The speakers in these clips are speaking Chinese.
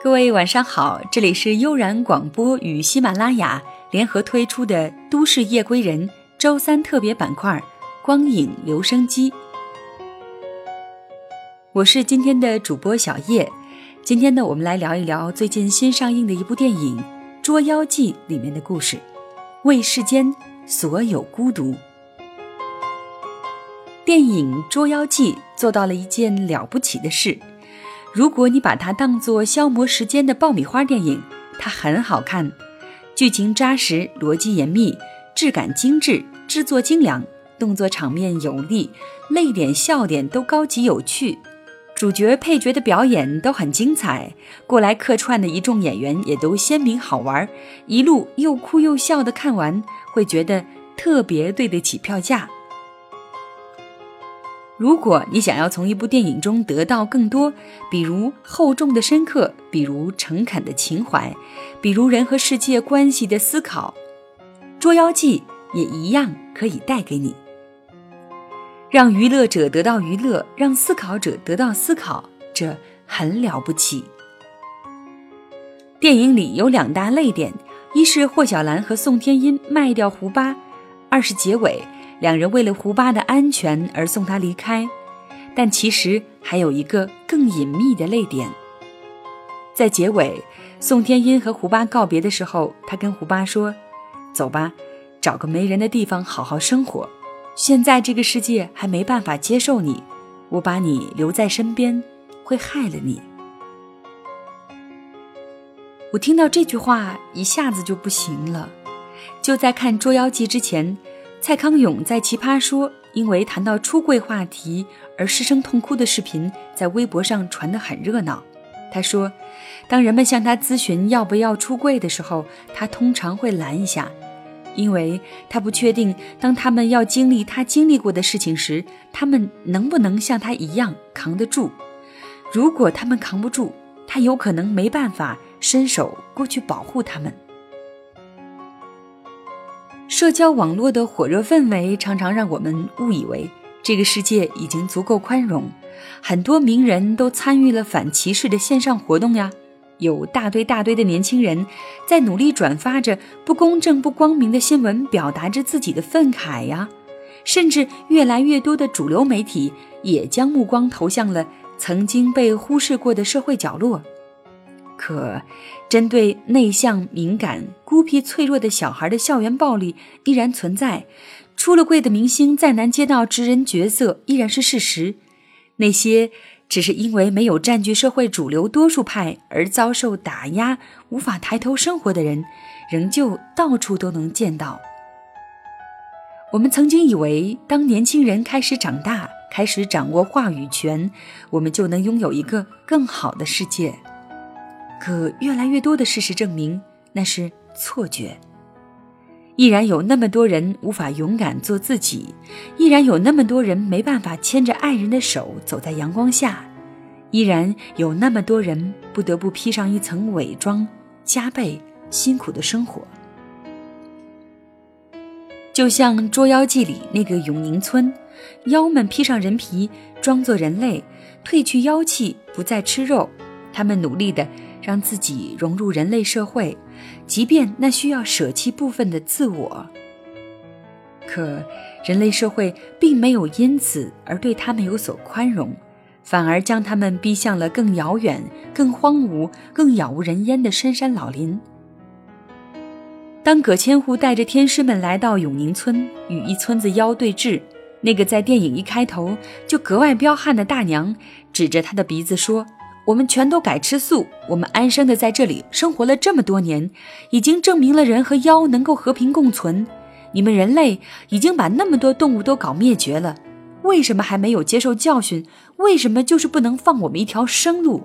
各位晚上好，这里是悠然广播与喜马拉雅联合推出的《都市夜归人》周三特别板块《光影留声机》，我是今天的主播小叶。今天呢，我们来聊一聊最近新上映的一部电影《捉妖记》里面的故事，为世间所有孤独。电影《捉妖记》做到了一件了不起的事。如果你把它当做消磨时间的爆米花电影，它很好看，剧情扎实，逻辑严密，质感精致，制作精良，动作场面有力，泪点笑点都高级有趣，主角配角的表演都很精彩，过来客串的一众演员也都鲜明好玩，一路又哭又笑的看完，会觉得特别对得起票价。如果你想要从一部电影中得到更多，比如厚重的深刻，比如诚恳的情怀，比如人和世界关系的思考，《捉妖记》也一样可以带给你。让娱乐者得到娱乐，让思考者得到思考，这很了不起。电影里有两大泪点：一是霍小兰和宋天音卖掉胡巴；二是结尾。两人为了胡巴的安全而送他离开，但其实还有一个更隐秘的泪点。在结尾，宋天音和胡巴告别的时候，他跟胡巴说：“走吧，找个没人的地方好好生活。现在这个世界还没办法接受你，我把你留在身边会害了你。”我听到这句话一下子就不行了。就在看《捉妖记》之前。蔡康永在《奇葩说》因为谈到出柜话题而失声痛哭的视频，在微博上传得很热闹。他说，当人们向他咨询要不要出柜的时候，他通常会拦一下，因为他不确定，当他们要经历他经历过的事情时，他们能不能像他一样扛得住。如果他们扛不住，他有可能没办法伸手过去保护他们。社交网络的火热氛围常常让我们误以为这个世界已经足够宽容，很多名人都参与了反歧视的线上活动呀，有大堆大堆的年轻人在努力转发着不公正、不光明的新闻，表达着自己的愤慨呀，甚至越来越多的主流媒体也将目光投向了曾经被忽视过的社会角落。可，针对内向、敏感、孤僻、脆弱的小孩的校园暴力依然存在，出了柜的明星再难接到职人角色依然是事实。那些只是因为没有占据社会主流多数派而遭受打压、无法抬头生活的人，仍旧到处都能见到。我们曾经以为，当年轻人开始长大，开始掌握话语权，我们就能拥有一个更好的世界。可越来越多的事实证明，那是错觉。依然有那么多人无法勇敢做自己，依然有那么多人没办法牵着爱人的手走在阳光下，依然有那么多人不得不披上一层伪装，加倍辛苦的生活。就像《捉妖记》里那个永宁村，妖们披上人皮，装作人类，褪去妖气，不再吃肉，他们努力的。让自己融入人类社会，即便那需要舍弃部分的自我。可人类社会并没有因此而对他们有所宽容，反而将他们逼向了更遥远、更荒芜、更杳无人烟的深山老林。当葛千户带着天师们来到永宁村，与一村子妖对峙，那个在电影一开头就格外彪悍的大娘指着他的鼻子说。我们全都改吃素，我们安生的在这里生活了这么多年，已经证明了人和妖能够和平共存。你们人类已经把那么多动物都搞灭绝了，为什么还没有接受教训？为什么就是不能放我们一条生路？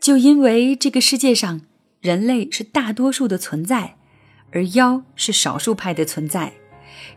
就因为这个世界上人类是大多数的存在，而妖是少数派的存在。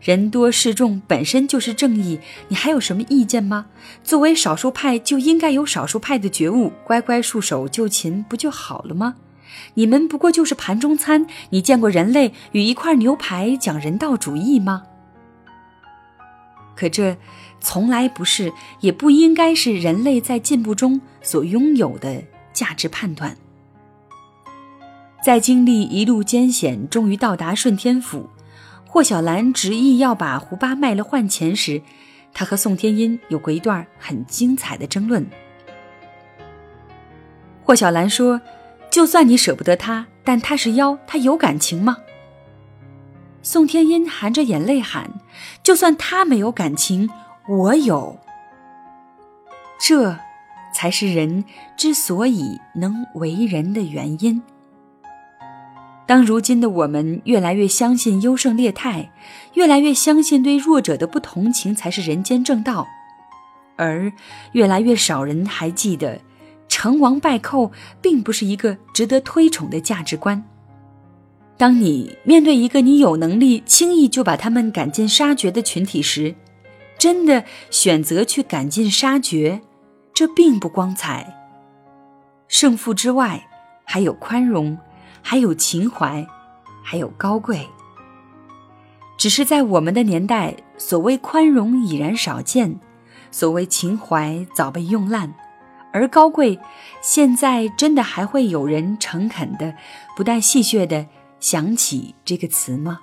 人多势众本身就是正义，你还有什么意见吗？作为少数派就应该有少数派的觉悟，乖乖束手就擒不就好了吗？你们不过就是盘中餐，你见过人类与一块牛排讲人道主义吗？可这从来不是，也不应该是人类在进步中所拥有的价值判断。在经历一路艰险，终于到达顺天府，霍小兰执意要把胡巴卖了换钱时，他和宋天音有过一段很精彩的争论。霍小兰说：“就算你舍不得他，但他是妖，他有感情吗？”宋天音含着眼泪喊：“就算他没有感情，我有。”这，才是人之所以能为人的原因。当如今的我们越来越相信优胜劣汰，越来越相信对弱者的不同情才是人间正道，而越来越少人还记得，成王败寇并不是一个值得推崇的价值观。当你面对一个你有能力轻易就把他们赶尽杀绝的群体时，真的选择去赶尽杀绝，这并不光彩。胜负之外，还有宽容。还有情怀，还有高贵。只是在我们的年代，所谓宽容已然少见，所谓情怀早被用烂，而高贵，现在真的还会有人诚恳的、不带戏谑的想起这个词吗？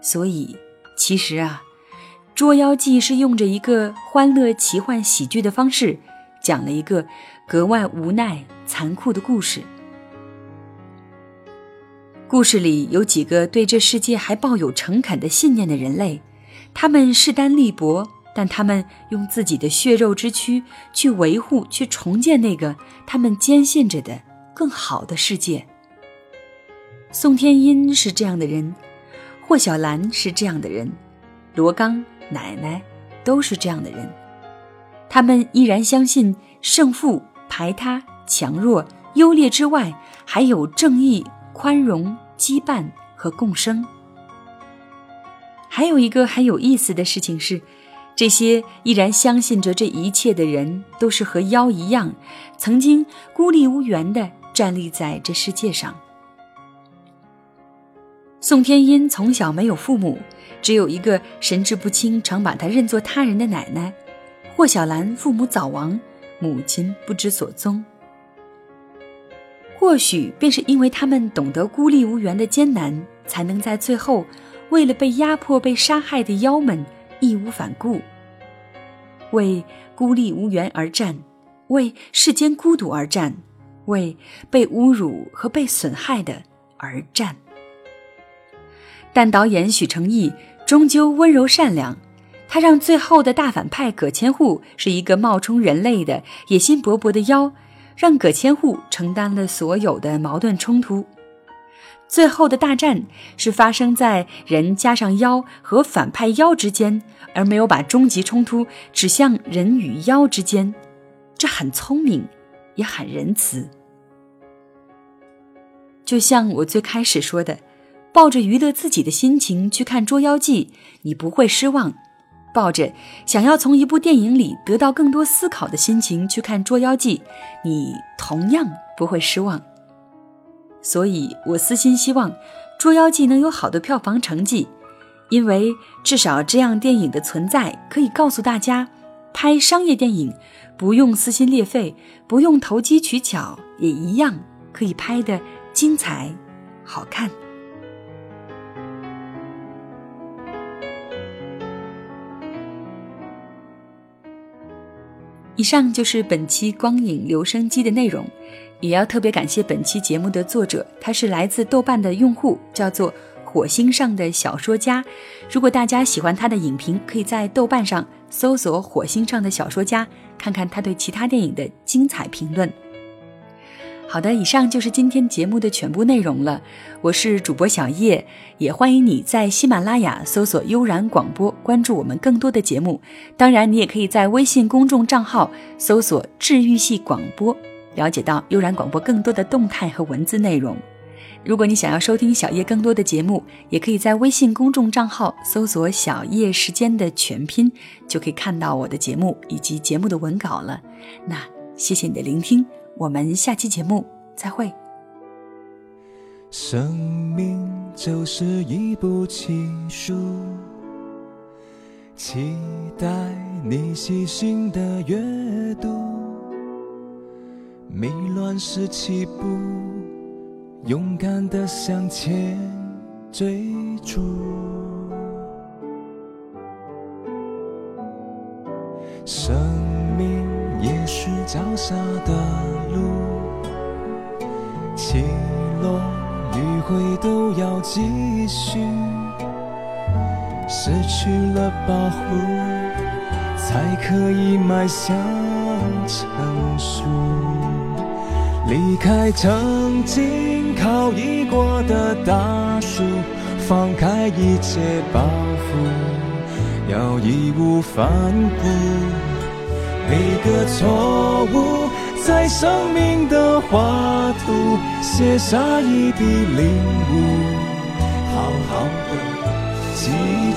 所以，其实啊，《捉妖记》是用着一个欢乐奇幻喜剧的方式，讲了一个格外无奈、残酷的故事。故事里有几个对这世界还抱有诚恳的信念的人类，他们势单力薄，但他们用自己的血肉之躯去维护、去重建那个他们坚信着的更好的世界。宋天音是这样的人，霍小兰是这样的人，罗刚奶奶都是这样的人。他们依然相信胜负、排他、强弱、优劣之外，还有正义。宽容、羁绊和共生。还有一个很有意思的事情是，这些依然相信着这一切的人，都是和妖一样，曾经孤立无援的站立在这世界上。宋天音从小没有父母，只有一个神志不清、常把他认作他人的奶奶。霍小兰父母早亡，母亲不知所踪。或许便是因为他们懂得孤立无援的艰难，才能在最后，为了被压迫、被杀害的妖们义无反顾，为孤立无援而战，为世间孤独而战，为被侮辱和被损害的而战。但导演许成义终究温柔善良，他让最后的大反派葛千户是一个冒充人类的野心勃勃的妖。让葛千户承担了所有的矛盾冲突，最后的大战是发生在人加上妖和反派妖之间，而没有把终极冲突指向人与妖之间，这很聪明，也很仁慈。就像我最开始说的，抱着娱乐自己的心情去看《捉妖记》，你不会失望。抱着想要从一部电影里得到更多思考的心情去看《捉妖记》，你同样不会失望。所以我私心希望《捉妖记》能有好的票房成绩，因为至少这样电影的存在可以告诉大家，拍商业电影不用撕心裂肺，不用投机取巧，也一样可以拍得精彩、好看。以上就是本期光影留声机的内容，也要特别感谢本期节目的作者，他是来自豆瓣的用户，叫做火星上的小说家。如果大家喜欢他的影评，可以在豆瓣上搜索“火星上的小说家”，看看他对其他电影的精彩评论。好的，以上就是今天节目的全部内容了。我是主播小叶，也欢迎你在喜马拉雅搜索“悠然广播”，关注我们更多的节目。当然，你也可以在微信公众账号搜索“治愈系广播”，了解到悠然广播更多的动态和文字内容。如果你想要收听小叶更多的节目，也可以在微信公众账号搜索“小叶时间”的全拼，就可以看到我的节目以及节目的文稿了。那谢谢你的聆听。我们下期节目再会。生命就是一部情书，期待你细心的阅读，迷乱时起步，勇敢的向前追逐。生是脚下的路，起落迂回都要继续。失去了保护，才可以迈向成熟。离开曾经靠依过的大树，放开一切包袱，要义无反顾。每个错误，在生命的画图写下一笔领悟，好好的。记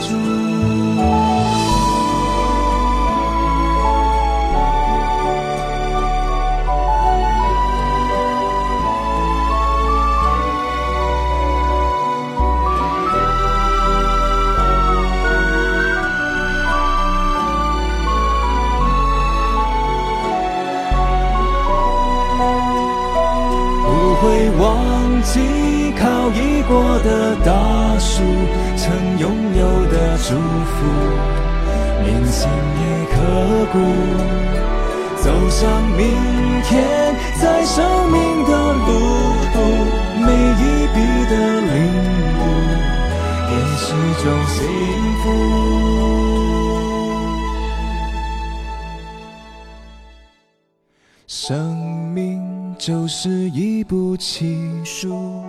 住。过的大树，曾拥有的祝福，铭心也刻骨。走向明天，在生命的路途，每一笔的领悟，也是种幸福。生命。就是一部情书，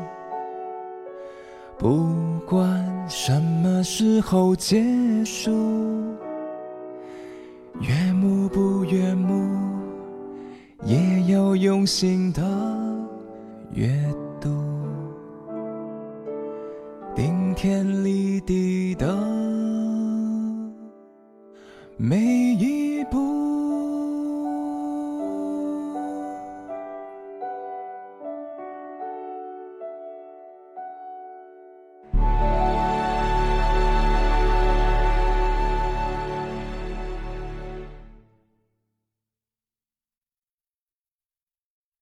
不管什么时候结束悦目不悦目也要用心的阅读。顶天立地的美